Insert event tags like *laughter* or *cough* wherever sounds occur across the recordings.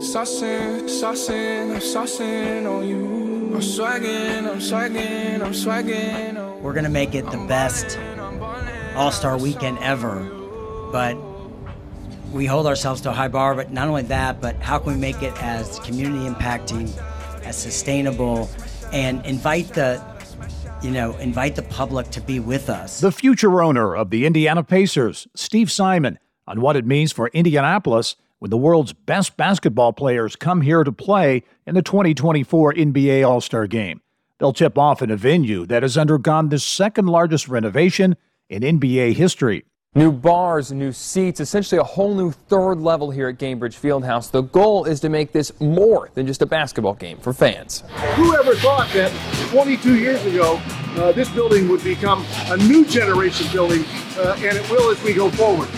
Saucing, saucing, I'm saucing on you. I'm swagging, I'm swagging, I'm swagging. on We're going to make it the best All Star weekend ever. But we hold ourselves to a high bar. But not only that, but how can we make it as community impacting, as sustainable, and invite the you know, invite the public to be with us. The future owner of the Indiana Pacers, Steve Simon, on what it means for Indianapolis when the world's best basketball players come here to play in the 2024 NBA All Star Game. They'll tip off in a venue that has undergone the second largest renovation in NBA history. New bars, new seats, essentially a whole new third level here at Gainbridge Fieldhouse. The goal is to make this more than just a basketball game for fans. Whoever thought that 22 years ago uh, this building would become a new generation building, uh, and it will as we go forward.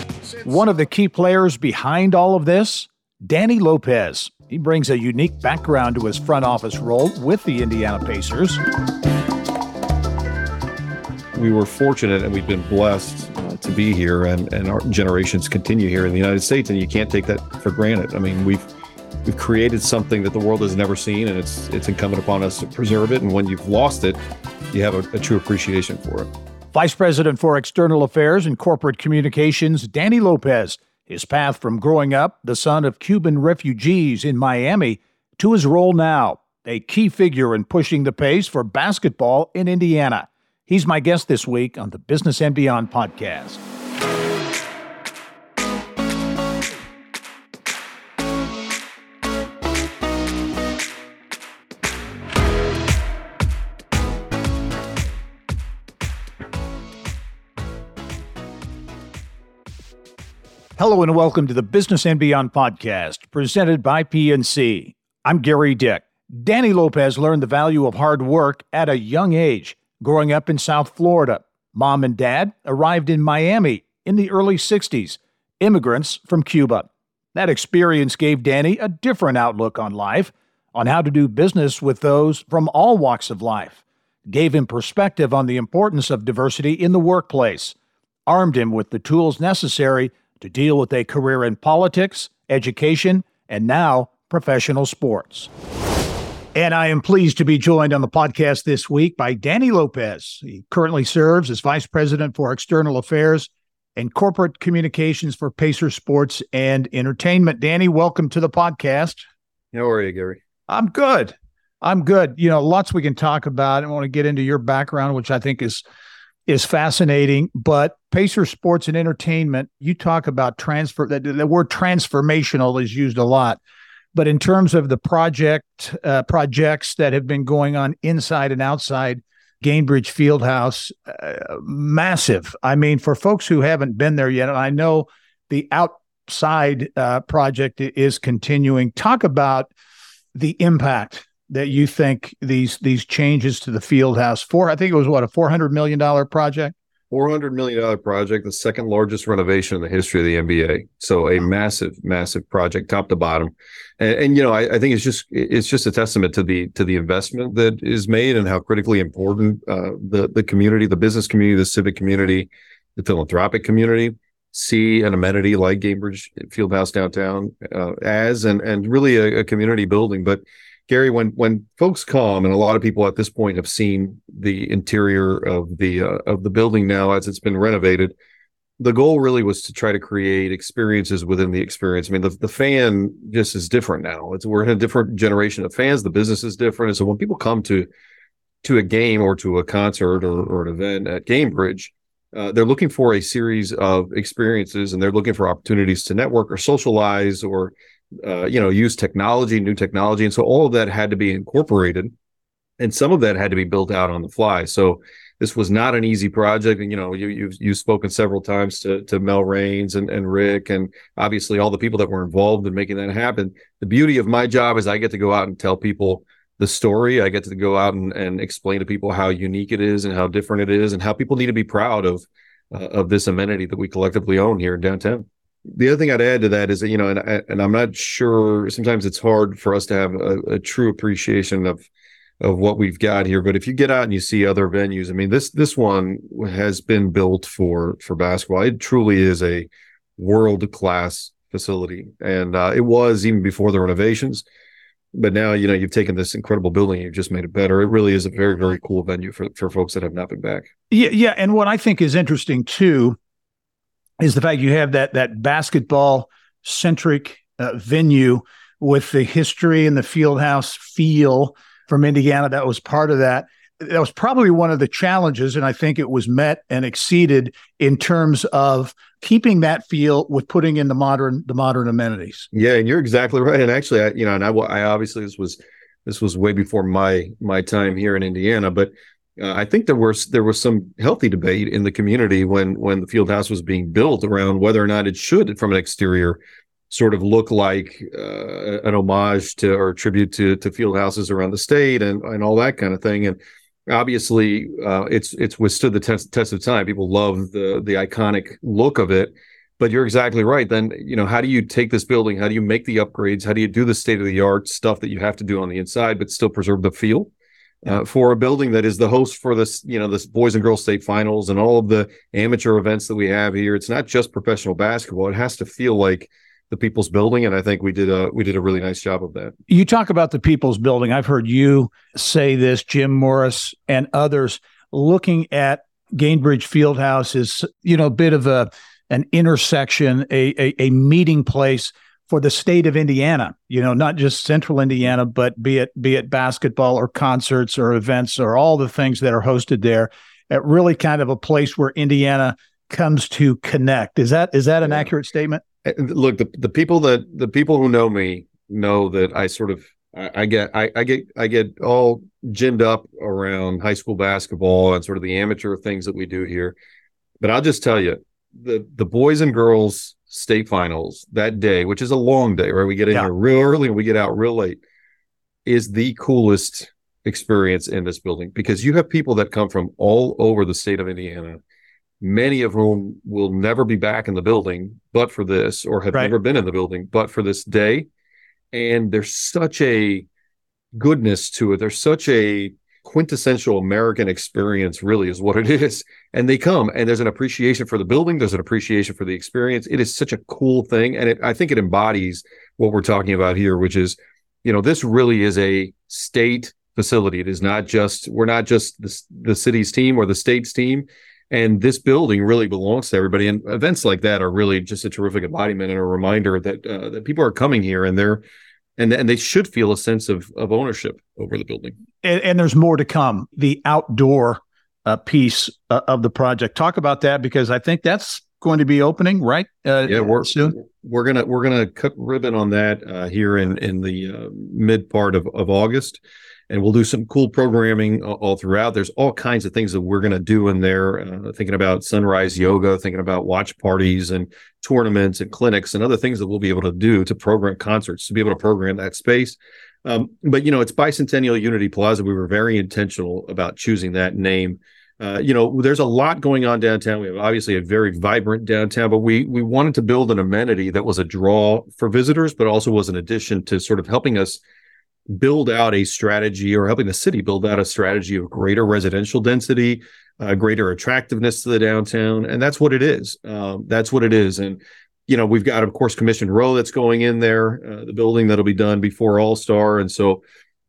One of the key players behind all of this, Danny Lopez. He brings a unique background to his front office role with the Indiana Pacers. We were fortunate and we've been blessed uh, to be here, and, and our generations continue here in the United States, and you can't take that for granted. I mean, we've we've created something that the world has never seen, and it's it's incumbent upon us to preserve it. And when you've lost it, you have a, a true appreciation for it. Vice President for External Affairs and Corporate Communications, Danny Lopez. His path from growing up the son of Cuban refugees in Miami to his role now, a key figure in pushing the pace for basketball in Indiana. He's my guest this week on the Business and Beyond podcast. Hello and welcome to the Business and Beyond podcast, presented by PNC. I'm Gary Dick. Danny Lopez learned the value of hard work at a young age, growing up in South Florida. Mom and dad arrived in Miami in the early 60s, immigrants from Cuba. That experience gave Danny a different outlook on life, on how to do business with those from all walks of life, gave him perspective on the importance of diversity in the workplace, armed him with the tools necessary to deal with a career in politics, education, and now professional sports. And I am pleased to be joined on the podcast this week by Danny Lopez. He currently serves as Vice President for External Affairs and Corporate Communications for Pacer Sports and Entertainment. Danny, welcome to the podcast. How are you, Gary? I'm good. I'm good. You know, lots we can talk about. I want to get into your background, which I think is is fascinating. But Pacer Sports and Entertainment, you talk about transfer, that the word transformational is used a lot. But in terms of the project uh, projects that have been going on inside and outside Gainbridge Fieldhouse, uh, massive. I mean, for folks who haven't been there yet, and I know the outside uh, project is continuing. Talk about the impact that you think these these changes to the field house for i think it was what a 400 million dollar project? 400 million dollar project the second largest renovation in the history of the nba so a massive massive project top to bottom. And, and you know I, I, think it's just it's just a testament to the to the investment that is made and how critically important uh, the the community the business community the civic community the philanthropic community see an amenity like Gainbridge Fieldhouse downtown uh, as and and really a, a community building. But Gary, when when folks come, and a lot of people at this point have seen the interior of the uh, of the building now as it's been renovated, the goal really was to try to create experiences within the experience. I mean, the, the fan just is different now. It's we're in a different generation of fans. The business is different, and so when people come to to a game or to a concert or, or an event at Gainbridge, uh, they're looking for a series of experiences, and they're looking for opportunities to network or socialize or uh, you know, use technology, new technology, and so all of that had to be incorporated, and some of that had to be built out on the fly. So this was not an easy project, and you know, you you've you've spoken several times to to Mel Raines and and Rick, and obviously all the people that were involved in making that happen. The beauty of my job is I get to go out and tell people the story. I get to go out and, and explain to people how unique it is and how different it is, and how people need to be proud of uh, of this amenity that we collectively own here in downtown the other thing I'd add to that is that you know, and I, and I'm not sure. Sometimes it's hard for us to have a, a, true appreciation of of what we've got here. But if you get out and you see other venues, I mean, this this one has been built for for basketball. It truly is a world class facility, and uh, it was even before the renovations. But now, you know, you've taken this incredible building, you've just made it better. It really is a very, very cool venue for for folks that have not been back. Yeah, yeah, and what I think is interesting too is the fact you have that that basketball centric uh, venue with the history and the field house feel from Indiana. That was part of that. That was probably one of the challenges, and I think it was met and exceeded in terms of keeping that feel with putting in the modern the modern amenities. Yeah, and you're exactly right. And actually, I, you know, and I, I obviously this was this was way before my my time here in Indiana, but uh, I think there was there was some healthy debate in the community when when the field house was being built around whether or not it should, from an exterior, sort of look like uh, an homage to or tribute to to field houses around the state and and all that kind of thing. And obviously, uh, it's it's withstood the test test of time. People love the the iconic look of it. But you're exactly right. Then you know how do you take this building? How do you make the upgrades? How do you do the state of the art stuff that you have to do on the inside, but still preserve the feel? Uh, for a building that is the host for this, you know, this boys and girls state finals and all of the amateur events that we have here. It's not just professional basketball; it has to feel like the people's building, and I think we did a we did a really nice job of that. You talk about the people's building. I've heard you say this, Jim Morris, and others looking at Gainbridge Fieldhouse is you know a bit of a an intersection, a, a, a meeting place for the state of Indiana, you know, not just central Indiana, but be it be it basketball or concerts or events or all the things that are hosted there. At really kind of a place where Indiana comes to connect. Is that is that an accurate statement? Uh, look, the, the people that the people who know me know that I sort of I, I get I, I get I get all ginned up around high school basketball and sort of the amateur things that we do here. But I'll just tell you, the the boys and girls state finals that day, which is a long day, right? We get in yeah. here real early and we get out real late, is the coolest experience in this building because you have people that come from all over the state of Indiana, many of whom will never be back in the building but for this, or have right. never been in the building but for this day. And there's such a goodness to it. There's such a quintessential American experience, really, is what it is. And they come, and there's an appreciation for the building, there's an appreciation for the experience. It is such a cool thing, and it, I think it embodies what we're talking about here, which is, you know, this really is a state facility. It is not just we're not just the, the city's team or the state's team. And this building really belongs to everybody. And events like that are really just a terrific embodiment and a reminder that uh, that people are coming here and they're and and they should feel a sense of of ownership over the building. And, and there's more to come. The outdoor uh, piece uh, of the project. Talk about that because I think that's going to be opening right. Uh, yeah, we're soon. We're gonna we're gonna cut ribbon on that uh, here in in the uh, mid part of of August and we'll do some cool programming all throughout. There's all kinds of things that we're going to do in there, uh, thinking about sunrise yoga, thinking about watch parties and tournaments and clinics and other things that we'll be able to do to program concerts, to be able to program that space. Um, but, you know, it's Bicentennial Unity Plaza. We were very intentional about choosing that name. Uh, you know, there's a lot going on downtown. We have obviously a very vibrant downtown, but we we wanted to build an amenity that was a draw for visitors, but also was an addition to sort of helping us build out a strategy or helping the city build out a strategy of greater residential density, uh, greater attractiveness to the downtown. And that's what it is. Um, that's what it is. And, you know, we've got, of course, Commission Row that's going in there, uh, the building that'll be done before All Star. And so,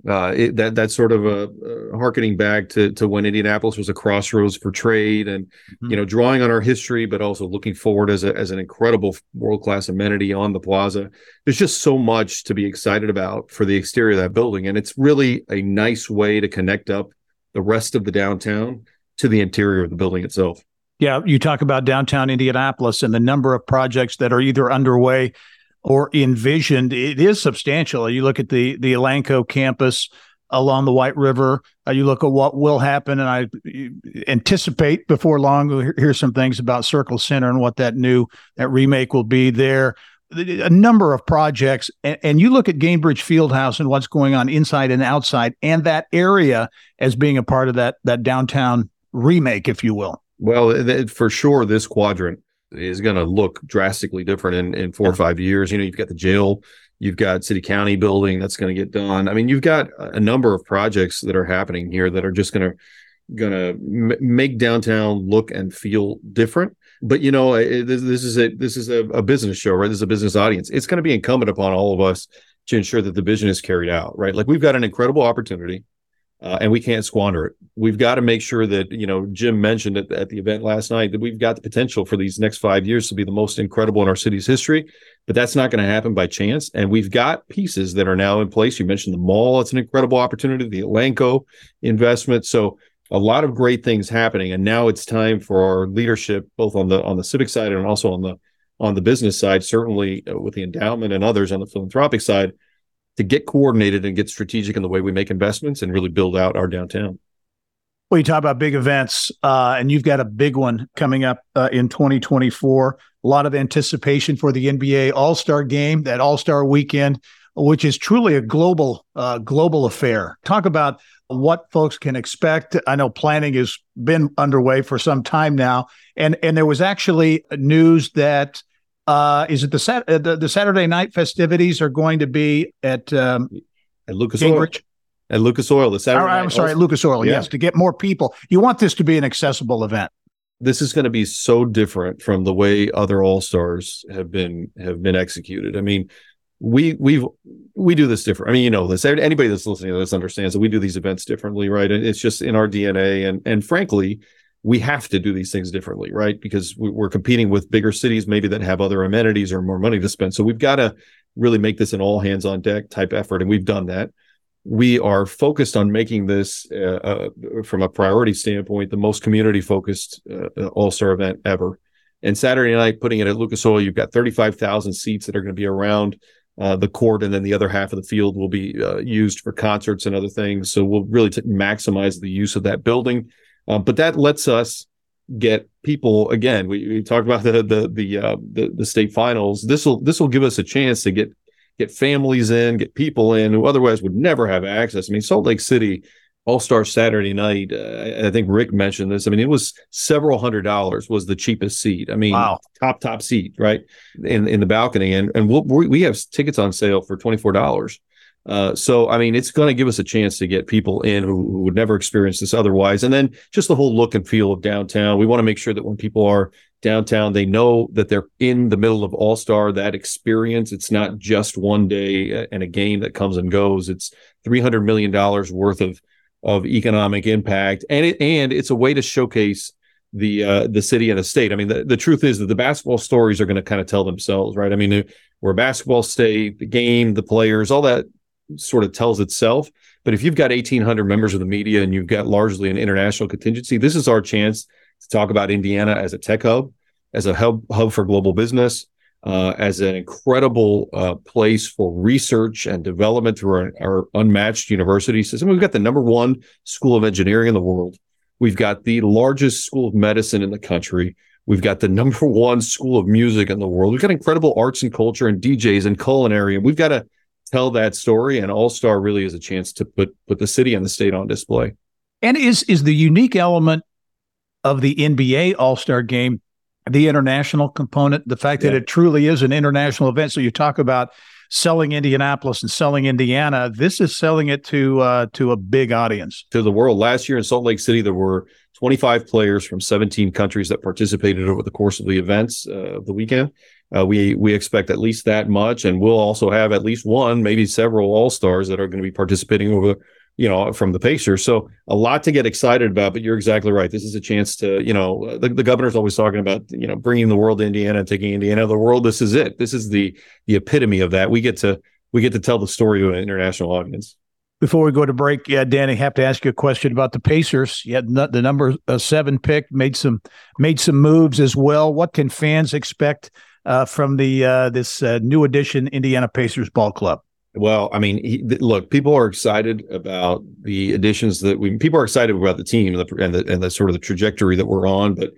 uh, it, that that's sort of a, a, harkening back to to when Indianapolis was a crossroads for trade, and mm-hmm. you know, drawing on our history, but also looking forward as a, as an incredible world class amenity on the plaza. There's just so much to be excited about for the exterior of that building, and it's really a nice way to connect up the rest of the downtown to the interior of the building itself. Yeah, you talk about downtown Indianapolis and the number of projects that are either underway or envisioned, it is substantial. You look at the the Elanco campus along the White River. Uh, you look at what will happen, and I anticipate before long we'll hear some things about Circle Centre and what that new that remake will be there. A number of projects, and, and you look at Gainbridge Fieldhouse and what's going on inside and outside, and that area as being a part of that that downtown remake, if you will. Well, for sure, this quadrant is going to look drastically different in, in four or five years. You know, you've got the jail, you've got city county building that's going to get done. I mean, you've got a number of projects that are happening here that are just going to going to m- make downtown look and feel different. but you know, this, this is a this is a, a, business show, right? This is a business audience. It's going to be incumbent upon all of us to ensure that the vision is carried out, right? Like we've got an incredible opportunity, uh, and we can't squander it. We've got to make sure that you know Jim mentioned at, at the event last night that we've got the potential for these next five years to be the most incredible in our city's history. But that's not going to happen by chance. And we've got pieces that are now in place. You mentioned the mall; it's an incredible opportunity. The Elanco investment, so a lot of great things happening and now it's time for our leadership both on the on the civic side and also on the on the business side certainly uh, with the endowment and others on the philanthropic side to get coordinated and get strategic in the way we make investments and really build out our downtown. Well you talk about big events uh, and you've got a big one coming up uh, in 2024 a lot of anticipation for the nba all-star game that all-star weekend which is truly a global uh, global affair. Talk about what folks can expect. I know planning has been underway for some time now, and and there was actually news that uh, is it the, sat- uh, the, the Saturday night festivities are going to be at um, at Lucas Cambridge. Oil. At Lucas Oil, the Saturday. I'm sorry, at Lucas Oil. Yeah. Yes, to get more people. You want this to be an accessible event. This is going to be so different from the way other All Stars have been have been executed. I mean, we we we do this different. I mean, you know this. Anybody that's listening to this understands that we do these events differently, right? And it's just in our DNA. And and frankly, we have to do these things differently, right? Because we're competing with bigger cities, maybe that have other amenities or more money to spend. So we've got to really make this an all hands on deck type effort, and we've done that. We are focused on making this, uh, uh, from a priority standpoint, the most community focused uh, All Star event ever. And Saturday night, putting it at Lucas Oil, you've got 35,000 seats that are going to be around uh, the court, and then the other half of the field will be uh, used for concerts and other things. So we'll really t- maximize the use of that building. Uh, but that lets us get people again. We, we talked about *laughs* the the the, uh, the the state finals. This will this will give us a chance to get get families in, get people in who otherwise would never have access. I mean, Salt Lake City all Star Saturday night. Uh, I think Rick mentioned this. I mean, it was several hundred dollars was the cheapest seat. I mean, wow. top top seat, right in in the balcony, and and we'll, we have tickets on sale for twenty four dollars. Uh, so I mean, it's going to give us a chance to get people in who, who, would never experience this otherwise, and then just the whole look and feel of downtown. We want to make sure that when people are downtown, they know that they're in the middle of All Star. That experience, it's not just one day uh, and a game that comes and goes. It's three hundred million dollars worth of of economic impact, and it, and it's a way to showcase the uh, the city and the state. I mean, the, the truth is that the basketball stories are going to kind of tell themselves, right? I mean, we're a basketball state, the game, the players, all that sort of tells itself. But if you've got 1,800 members of the media and you've got largely an international contingency, this is our chance to talk about Indiana as a tech hub, as a hub hub for global business, uh, as an incredible uh, place for research and development through our, our, unmatched university system. We've got the number one school of engineering in the world. We've got the largest school of medicine in the country. We've got the number one school of music in the world. We've got incredible arts and culture and DJs and culinary. And we've got to tell that story. And All Star really is a chance to put put the city and the state on display. And is is the unique element of the NBA All Star game the international component, the fact yeah. that it truly is an international event. So you talk about selling Indianapolis and selling Indiana. This is selling it to uh, to a big audience to the world. Last year in Salt Lake City, there were 25 players from 17 countries that participated over the course of the events uh, of the weekend. Uh, we we expect at least that much, and we'll also have at least one, maybe several All Stars that are going to be participating over you know, from the Pacers. So a lot to get excited about, but you're exactly right. This is a chance to, you know, the, the governor's always talking about, you know, bringing the world to Indiana, taking Indiana to the world. This is it. This is the the epitome of that. We get to we get to tell the story to an international audience. Before we go to break, yeah, Danny, have to ask you a question about the Pacers. You had the number uh, seven pick, made some made some moves as well. What can fans expect uh, from the uh, this uh, new addition Indiana Pacers ball club? Well, I mean, he, look, people are excited about the additions that we. People are excited about the team and the, and the and the sort of the trajectory that we're on. But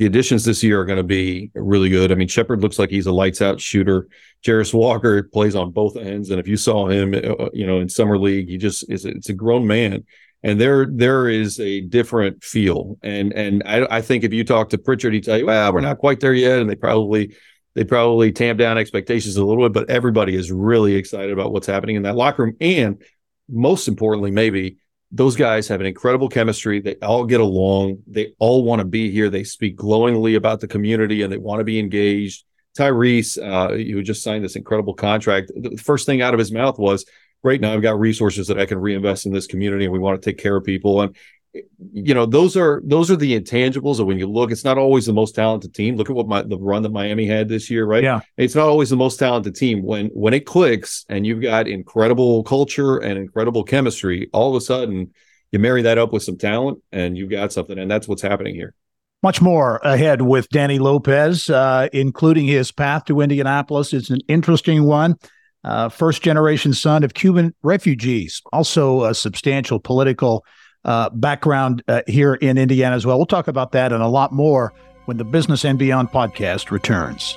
the additions this year are going to be really good. I mean, Sheppard looks like he's a lights out shooter. Jarace Walker plays on both ends, and if you saw him, uh, uh, you know, in summer league, he just is. It's a grown man, and there there is a different feel. And and I, I think if you talk to Pritchard, he'd tell you, well, we're not quite there yet, and they probably they probably tamp down expectations a little bit, but everybody is really excited about what's happening in that locker room. And most importantly, maybe those guys have an incredible chemistry. They all get along. They all want to be here. They speak glowingly about the community and they want to be engaged. Tyrese, uh, who just signed this incredible contract, the first thing out of his mouth was, Right now I've got resources that I can reinvest in this community, and we want to take care of people." And you know, those are those are the intangibles. And when you look, it's not always the most talented team. Look at what my, the run that Miami had this year, right? Yeah, it's not always the most talented team. When when it clicks and you've got incredible culture and incredible chemistry, all of a sudden you marry that up with some talent, and you've got something. And that's what's happening here. Much more ahead with Danny Lopez, uh, including his path to Indianapolis. It's an interesting one. Uh, first generation son of Cuban refugees, also a substantial political uh, background uh, here in Indiana as well. We'll talk about that and a lot more when the Business and Beyond podcast returns.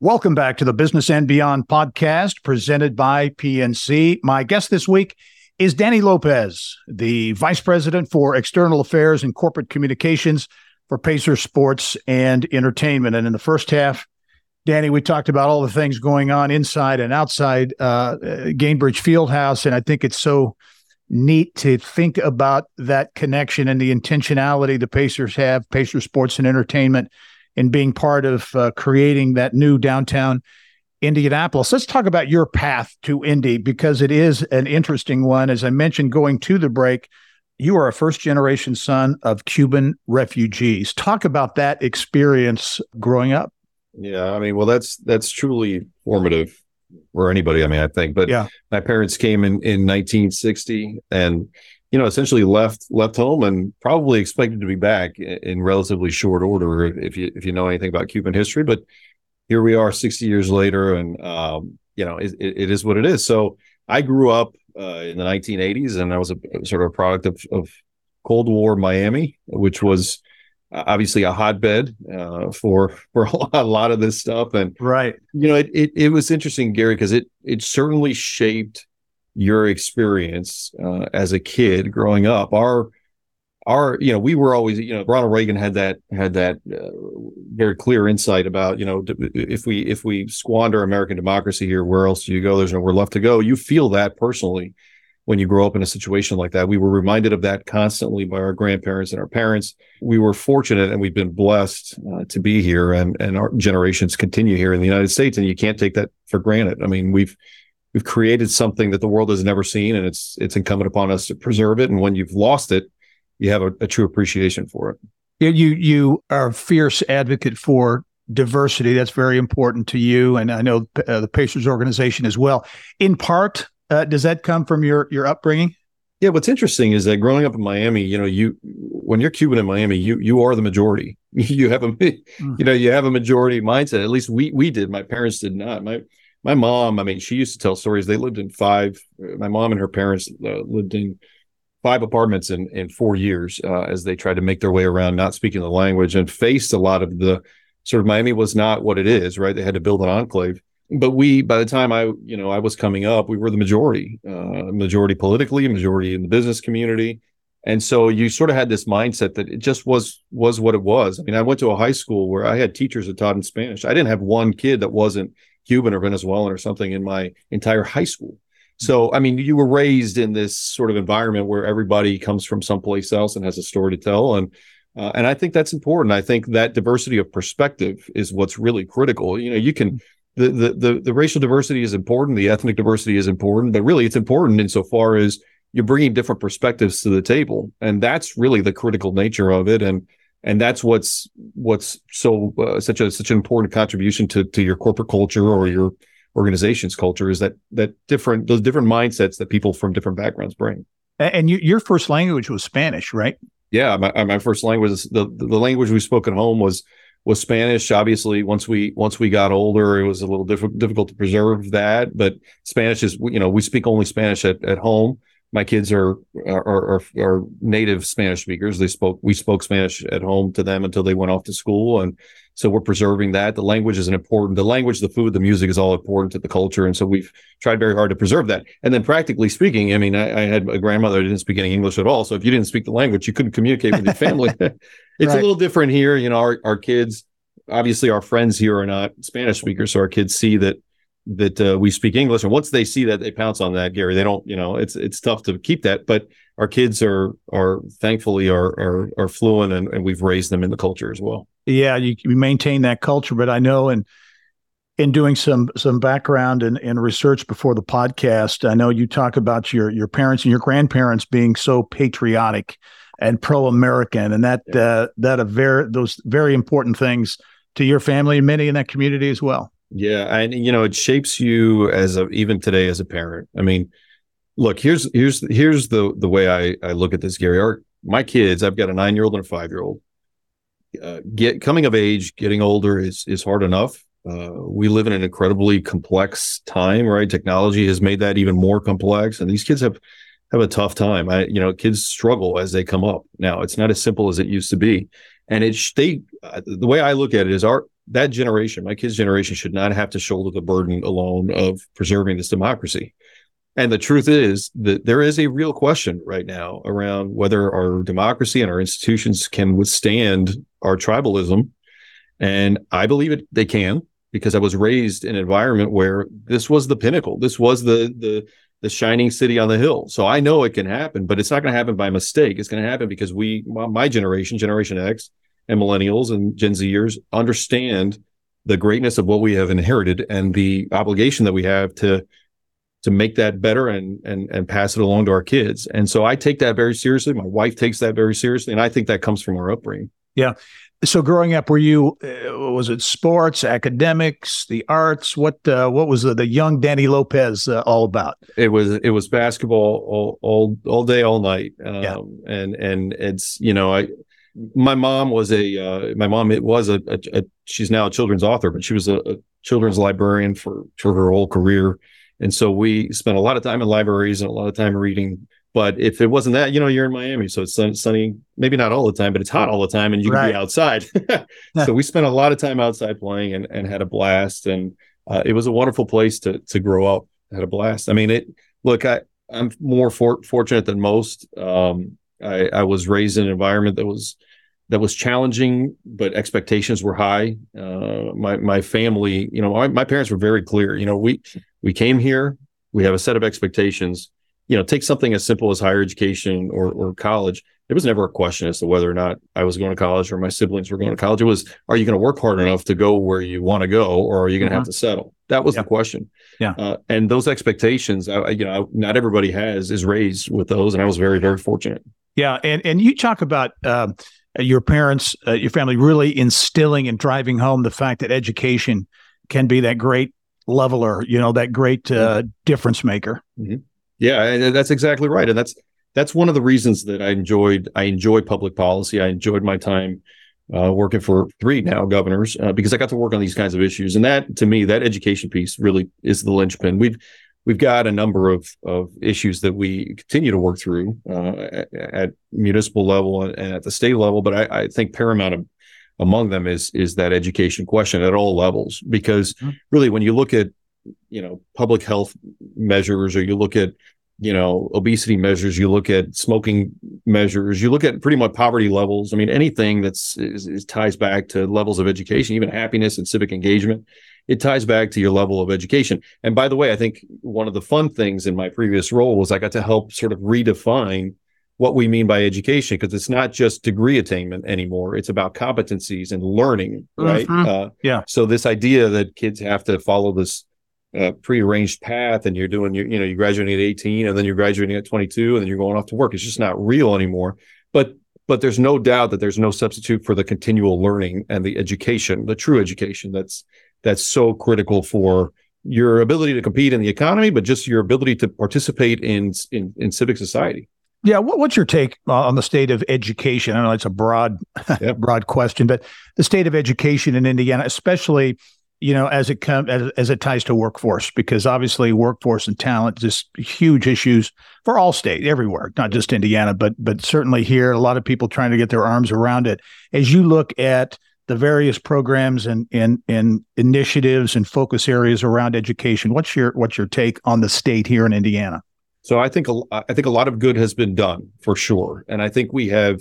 Welcome back to the Business and Beyond podcast presented by PNC. My guest this week is Danny Lopez, the Vice President for External Affairs and Corporate Communications for Pacer Sports and Entertainment. And in the first half, Danny, we talked about all the things going on inside and outside uh, Gainbridge Fieldhouse. And I think it's so neat to think about that connection and the intentionality the Pacers have, Pacer Sports and Entertainment in being part of uh, creating that new downtown Indianapolis. Let's talk about your path to Indy because it is an interesting one. As I mentioned, going to the break, you are a first generation son of Cuban refugees. Talk about that experience growing up. Yeah, I mean, well, that's that's truly formative for anybody. I mean, I think, but yeah, my parents came in in 1960, and you know, essentially left left home and probably expected to be back in relatively short order if you if you know anything about Cuban history. But here we are, sixty years later, and um, you know, it, it is what it is. So I grew up uh, in the 1980s, and I was a sort of a product of, of Cold War Miami, which was obviously a hotbed uh, for for *laughs* a lot of this stuff. And right, you know, it it, it was interesting, Gary, because it it certainly shaped your experience uh, as a kid growing up. Our our you know we were always you know Ronald Reagan had that had that uh, very clear insight about you know if we if we squander American democracy here where else do you go there's nowhere left to go you feel that personally when you grow up in a situation like that. We were reminded of that constantly by our grandparents and our parents. We were fortunate and we've been blessed uh, to be here and and our generations continue here in the United States and you can't take that for granted. I mean we've we've created something that the world has never seen and it's it's incumbent upon us to preserve it. And when you've lost it you have a, a true appreciation for it. You you are a fierce advocate for diversity. That's very important to you. And i know uh, the pacers organization as well. In part uh, does that come from your your upbringing yeah what's interesting is that growing up in miami you know you when you're cuban in miami you you are the majority *laughs* you have a mm. you know you have a majority mindset at least we we did my parents did not my my mom, I mean, she used to tell stories. They lived in five. My mom and her parents uh, lived in five apartments in in four years uh, as they tried to make their way around, not speaking the language, and faced a lot of the sort of Miami was not what it is. Right, they had to build an enclave. But we, by the time I, you know, I was coming up, we were the majority, uh, majority politically, majority in the business community, and so you sort of had this mindset that it just was was what it was. I mean, I went to a high school where I had teachers that taught in Spanish. I didn't have one kid that wasn't Cuban or Venezuelan or something in my entire high school. So, I mean, you were raised in this sort of environment where everybody comes from someplace else and has a story to tell. And, uh, and I think that's important. I think that diversity of perspective is what's really critical. You know, you can, the, the, the, the racial diversity is important. The ethnic diversity is important, but really it's important insofar as you're bringing different perspectives to the table, and that's really the critical nature of it. And and that's what's what's so uh, such a such an important contribution to to your corporate culture or your organization's culture is that that different those different mindsets that people from different backgrounds bring. And you, your first language was Spanish, right? Yeah, my, my first language is the the language we spoke at home was was Spanish. Obviously, once we once we got older, it was a little diff- difficult to preserve that. But Spanish is you know we speak only Spanish at, at home. My kids are are, are are native Spanish speakers. They spoke we spoke Spanish at home to them until they went off to school, and so we're preserving that. The language is an important. The language, the food, the music is all important to the culture, and so we've tried very hard to preserve that. And then, practically speaking, I mean, I, I had a grandmother who didn't speak any English at all. So if you didn't speak the language, you couldn't communicate with your family. *laughs* *laughs* it's right. a little different here. You know, our, our kids, obviously our friends here are not Spanish speakers. So our kids see that, that uh, we speak English. And once they see that, they pounce on that, Gary, they don't, you know, it's, it's tough to keep that, but our kids are, are thankfully are, are, are fluent and, and we've raised them in the culture as well. Yeah. You, you maintain that culture, but I know, and, in doing some some background and, and research before the podcast, I know you talk about your your parents and your grandparents being so patriotic and pro-American, and that yeah. uh, that a very those very important things to your family and many in that community as well. Yeah, and you know it shapes you as a even today as a parent. I mean, look here's here's here's the the way I I look at this, Gary. Our, my kids, I've got a nine year old and a five year old. Uh, get coming of age, getting older is is hard enough. Uh, we live in an incredibly complex time, right? Technology has made that even more complex, and these kids have have a tough time. I, you know, kids struggle as they come up. Now, it's not as simple as it used to be, and it's they uh, the way I look at it is our that generation, my kids' generation, should not have to shoulder the burden alone of preserving this democracy. And the truth is that there is a real question right now around whether our democracy and our institutions can withstand our tribalism. And I believe it they can because I was raised in an environment where this was the pinnacle. This was the the the shining city on the hill. So I know it can happen, but it's not going to happen by mistake. It's going to happen because we, my generation, Generation X, and millennials and Gen Zers understand the greatness of what we have inherited and the obligation that we have to to make that better and and and pass it along to our kids. And so I take that very seriously. My wife takes that very seriously, and I think that comes from our upbringing. Yeah. So growing up, were you uh, was it sports, academics, the arts? What uh, what was the, the young Danny Lopez uh, all about? It was it was basketball all all, all day, all night. Um, yeah. And and it's you know I my mom was a uh, my mom it was a, a, a, she's now a children's author, but she was a, a children's librarian for for her whole career. And so we spent a lot of time in libraries and a lot of time reading but if it wasn't that, you know, you're in Miami, so it's sunny, maybe not all the time, but it's hot all the time, and you right. can be outside. *laughs* so we spent a lot of time outside playing and, and had a blast, and uh, it was a wonderful place to to grow up. Had a blast. I mean, it. Look, I I'm more for, fortunate than most. Um, I, I was raised in an environment that was that was challenging, but expectations were high. Uh, my my family, you know, my, my parents were very clear. You know, we we came here, we have a set of expectations you know, take something as simple as higher education or, or college. There was never a question as to whether or not I was going to college or my siblings were going to college. It was, are you going to work hard enough to go where you want to go, or are you going to have mm-hmm. to settle? That was yeah. the question. Yeah. Uh, and those expectations, I, you know, not everybody has is raised with those, and I was very, very fortunate. Yeah, and and you talk about. Uh, your parents, uh, your family really instilling and driving home the fact that education can be that great leveler, you know, that great uh, mm-hmm. difference maker. Mm-hmm. Yeah, that's exactly right, and that's that's one of the reasons that I enjoyed I enjoy public policy. I enjoyed my time uh, working for three now governors uh, because I got to work on these kinds of issues, and that to me that education piece really is the linchpin. We've we've got a number of of issues that we continue to work through uh, at, at, municipal level and at the state level, but I, I think paramount among them is is that education question at all levels because mm-hmm. really when you look at you know public health measures or you look at you know obesity measures you look at smoking measures you look at pretty much poverty levels. I mean anything that's is, is ties back to levels of education even happiness and civic engagement it ties back to your level of education. And by the way i think one of the fun things in my previous role was i got to help sort of redefine what we mean by education because it's not just degree attainment anymore it's about competencies and learning right? Mm-hmm. uh, yeah. so this idea that kids have to follow this uh, prearranged path and you're doing your, you know, you're graduating at 18 and then you're graduating at 22 and then you're going off to work. It's just not real anymore. But but there's no doubt that there's no substitute for the continual learning and the education, the true education that's that's so critical for your ability to compete in the economy, but just your ability to participate in in, in civic society. Yeah, what, what's your take on the state of education? I know it's a broad, yeah. *laughs* broad question, but the state of education in Indiana, especially you know, as it comes as, as it ties to workforce, because obviously workforce and talent just huge issues for all state everywhere, not just Indiana, but but certainly here, a lot of people trying to get their arms around it. As you look at the various programs and and and initiatives and focus areas around education, what's your what's your take on the state here in Indiana? So I think I think a lot of good has been done for sure, and I think we have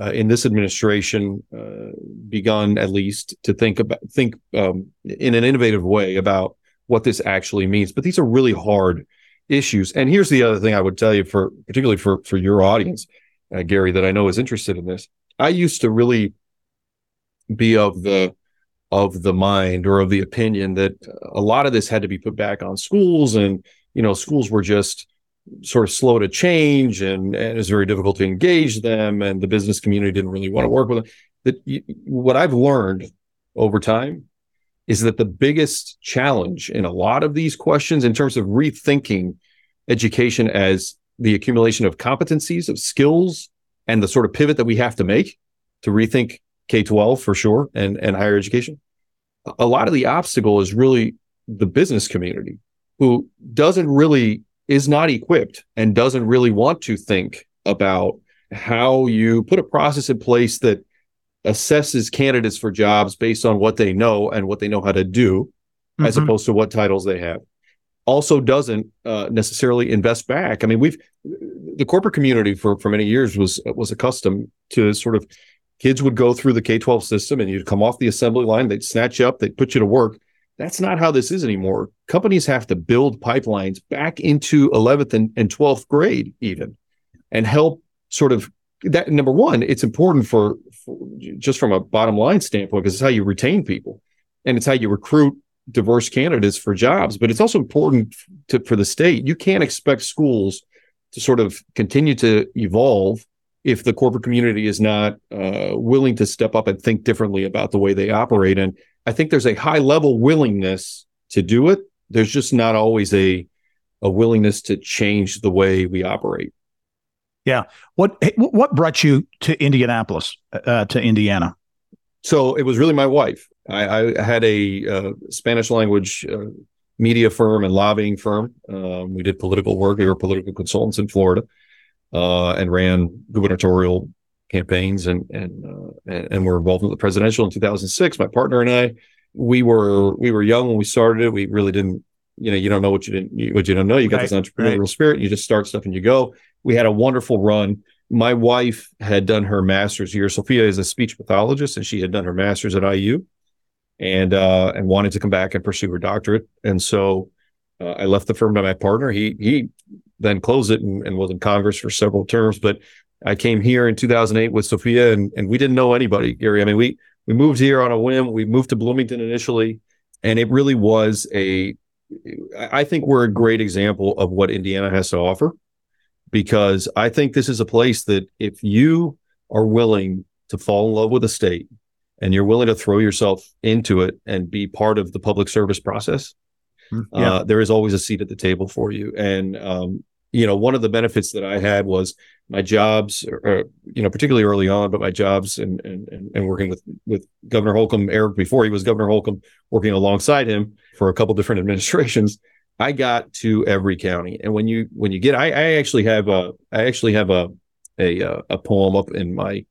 uh, in this administration uh, begun at least to think about think um, in an innovative way about what this actually means. But these are really hard issues. And here's the other thing I would tell you for particularly for for your audience, uh, Gary, that I know is interested in this. I used to really be of the of the mind or of the opinion that a lot of this had to be put back on schools and you know schools were just sort of slow to change and, and it's very difficult to engage them and the business community didn't really want to work with them. That you, what i've learned over time is that the biggest challenge in a lot of these questions in terms of rethinking education as the accumulation of competencies of skills and the sort of pivot that we have to make to rethink k-12 for sure and, and higher education a lot of the obstacle is really the business community who doesn't really is not equipped and doesn't really want to think about how you put a process in place that assesses candidates for jobs based on what they know and what they know how to do mm-hmm. as opposed to what titles they have also doesn't uh, necessarily invest back i mean we've the corporate community for for many years was was accustomed to sort of kids would go through the k-12 system and you'd come off the assembly line they'd snatch you up they'd put you to work that's not how this is anymore. Companies have to build pipelines back into 11th and, and 12th grade, even, and help sort of that. Number one, it's important for, for just from a bottom line standpoint, because it's how you retain people and it's how you recruit diverse candidates for jobs. But it's also important to, for the state. You can't expect schools to sort of continue to evolve if the corporate community is not uh, willing to step up and think differently about the way they operate. And I think there's a high level willingness to do it. There's just not always a a willingness to change the way we operate. Yeah. What what brought you to Indianapolis, uh, to Indiana? So it was really my wife. I, I had a uh, Spanish language uh, media firm and lobbying firm. Um, we did political work. We were political consultants in Florida uh, and ran gubernatorial campaigns and and uh, and, were involved in the presidential in 2006. My partner and I, we were we were young when we started it. We really didn't, you know, you don't know what you didn't what you don't know. You got right, this entrepreneurial right. spirit. You just start stuff and you go. We had a wonderful run. My wife had done her master's here. Sophia is a speech pathologist, and she had done her master's at IU, and uh, and wanted to come back and pursue her doctorate. And so uh, I left the firm by my partner. He he then closed it and, and was in Congress for several terms. But I came here in 2008 with Sophia, and, and we didn't know anybody, Gary. I mean, we we moved here on a whim. We moved to Bloomington initially, and it really was a. I think we're a great example of what Indiana has to offer, because I think this is a place that if you are willing to fall in love with a state, and you're willing to throw yourself into it and be part of the public service process, yeah. uh, there is always a seat at the table for you. And um, you know, one of the benefits that I had was my jobs, or, you know, particularly early on, but my jobs and, and and working with with Governor Holcomb, Eric before he was Governor Holcomb, working alongside him for a couple different *laughs* administrations. I got to every county, and when you when you get, I, I actually have a I actually have a a uh, a poem up in my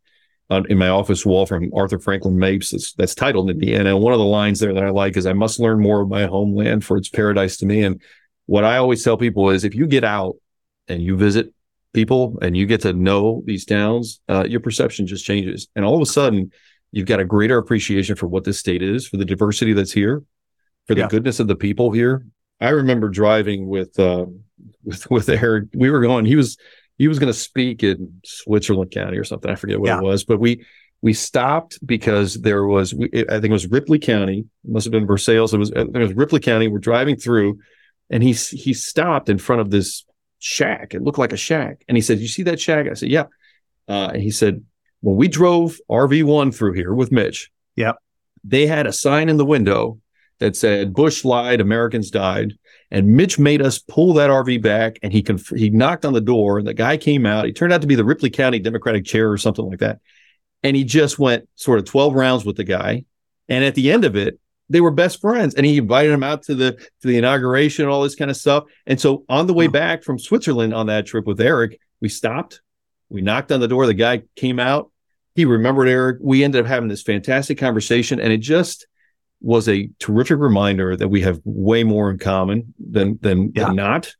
on, in my office wall from Arthur Franklin Mapes that's, that's titled Indiana. And one of the lines there that I like is, "I must learn more of my homeland, for it's paradise to me." And what I always tell people is, if you get out and you visit people and you get to know these towns, uh, your perception just changes. And all of a sudden, you've got a greater appreciation for what this state is, for the diversity that's here, for the yeah. goodness of the people here. I remember driving with uh, *laughs* with with Eric. We were going. He was he was going to speak in Switzerland County or something. I forget what yeah. it was, but we We stopped because there was, I think it was Ripley County, it must have been Versailles. It was, it was Ripley County. We're driving through, and he he stopped in front of this shack. It looked like a shack, and he said, "You see that shack?" I said, "Yeah." Uh, and he said, "When we drove RV one through here with Mitch, yeah, they had a sign in the window that said Bush lied, Americans died." And Mitch made us pull that RV back, and he conf- he knocked on the door, and the guy came out. He turned out to be the Ripley County Democratic chair or something like that, and he just went sort of twelve rounds with the guy. And at the end of it, they were best friends, and he invited him out to the to the inauguration and all this kind of stuff. And so on the way hmm. back from Switzerland on that trip with Eric, we stopped, we knocked on the door. The guy came out. He remembered Eric. We ended up having this fantastic conversation, and it just was a terrific reminder that we have way more in common than than, yeah. than not.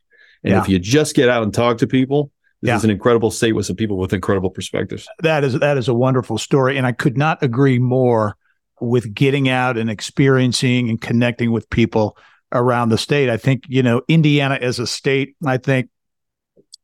And yeah. if you just get out and talk to people, this yeah. is an incredible state with some people with incredible perspectives. That is that is a wonderful story, and I could not agree more with getting out and experiencing and connecting with people around the state. I think you know Indiana as a state. I think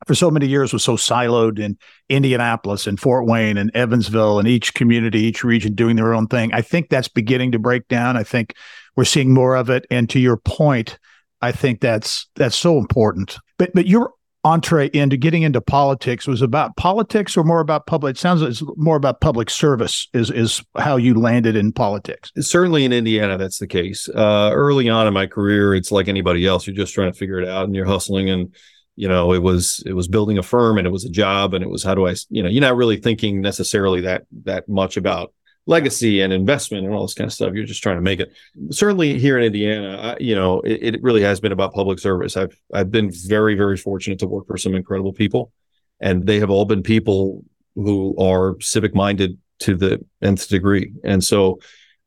for so many years was so siloed in Indianapolis and Fort Wayne and Evansville and each community, each region doing their own thing. I think that's beginning to break down. I think we're seeing more of it. And to your point, I think that's that's so important. But but your entree into getting into politics was about politics or more about public it sounds like it's more about public service is is how you landed in politics certainly in indiana that's the case uh, early on in my career it's like anybody else you're just trying to figure it out and you're hustling and you know it was it was building a firm and it was a job and it was how do i you know you're not really thinking necessarily that that much about legacy and investment and all this kind of stuff. You're just trying to make it. Certainly here in indiana I, you know it, it really has been about public service. I've i've been very very fortunate to work for some incredible people and they have all been people who are civic minded to the nth degree. And so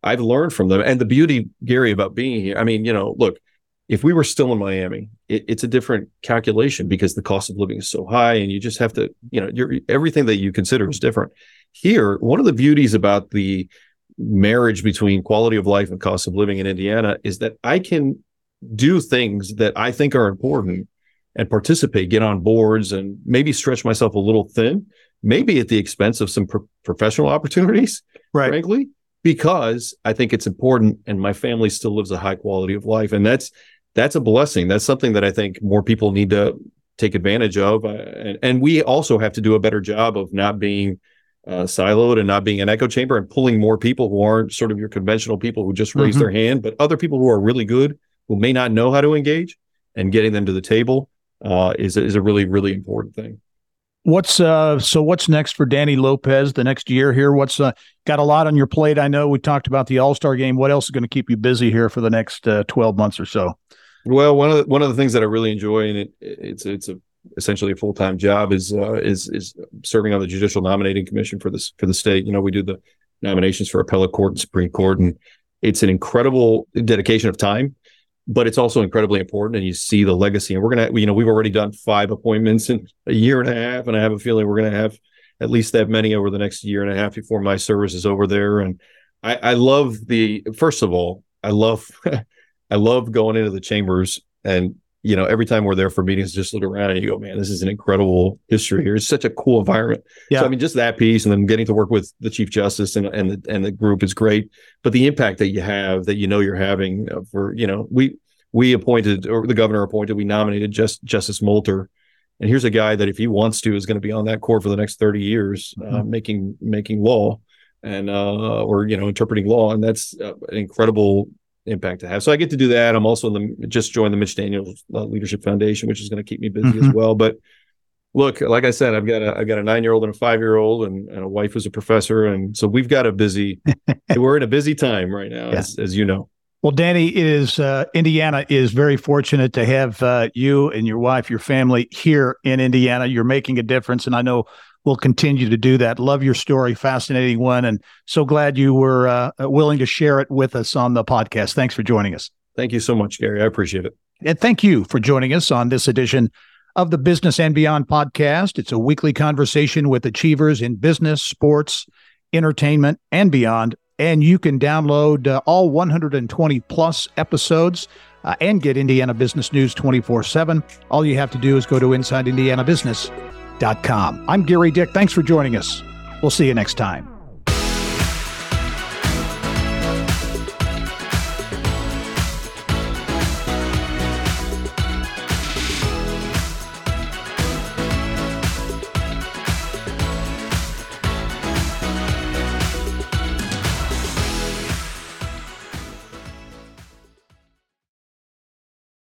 i've learned from them. And the beauty gary about being here i mean you know look if we were still in Miami, it, it's a different calculation because the cost of living is so high, and you just have to, you know, everything that you consider is different. Here, one of the beauties about the marriage between quality of life and cost of living in Indiana is that I can do things that I think are important and participate, get on boards, and maybe stretch myself a little thin, maybe at the expense of some pro- professional opportunities, right. frankly, because I think it's important and my family still lives a high quality of life. And that's that's a blessing. That's something that I think more people need to take advantage of. Uh, and, and we also have to do a better job of not being uh, siloed and not being an echo chamber and pulling more people who aren't sort of your conventional people who just raise mm-hmm. their hand, but other people who are really good, who may not know how to engage and getting them to the table uh, is, is a really, really important thing. What's uh so what's next for Danny Lopez the next year here? What's uh, got a lot on your plate? I know we talked about the All Star game. What else is going to keep you busy here for the next uh, twelve months or so? Well, one of the, one of the things that I really enjoy, and it, it's it's a essentially a full time job, is uh, is is serving on the Judicial Nominating Commission for this for the state. You know, we do the nominations for appellate court and Supreme Court, and it's an incredible dedication of time, but it's also incredibly important. And you see the legacy. And we're gonna, you know, we've already done five appointments in a year and a half, and I have a feeling we're gonna have at least that many over the next year and a half before my service is over there. And I, I love the first of all, I love *laughs* I love going into the chambers and you know, every time we're there for meetings, just look around and you go, man, this is an incredible history here. It's such a cool environment. Yeah. So I mean, just that piece, and then getting to work with the chief justice and and the, and the group is great. But the impact that you have, that you know you're having uh, for, you know, we we appointed or the governor appointed, we nominated just Justice Molter, and here's a guy that if he wants to is going to be on that court for the next 30 years, uh, mm-hmm. uh, making making law and uh, or you know interpreting law, and that's uh, an incredible impact to have. So I get to do that. I'm also in the just joined the Mitch Daniels uh, Leadership Foundation, which is going to keep me busy mm-hmm. as well. But look, like I said, I've got a I've got a nine year old and a five year old, and, and, a wife who's a professor, and so we've got a busy. *laughs* we're in a busy time right now, yeah. as, as you know. Well, Danny is uh, Indiana is very fortunate to have uh, you and your wife, your family here in Indiana. You're making a difference, and I know we'll continue to do that. Love your story, fascinating one, and so glad you were uh, willing to share it with us on the podcast. Thanks for joining us. Thank you so much, Gary. I appreciate it. And thank you for joining us on this edition of the Business and Beyond podcast. It's a weekly conversation with achievers in business, sports, entertainment, and beyond. And you can download uh, all 120 plus episodes uh, and get Indiana Business News 24 7. All you have to do is go to I'm Gary Dick. Thanks for joining us. We'll see you next time.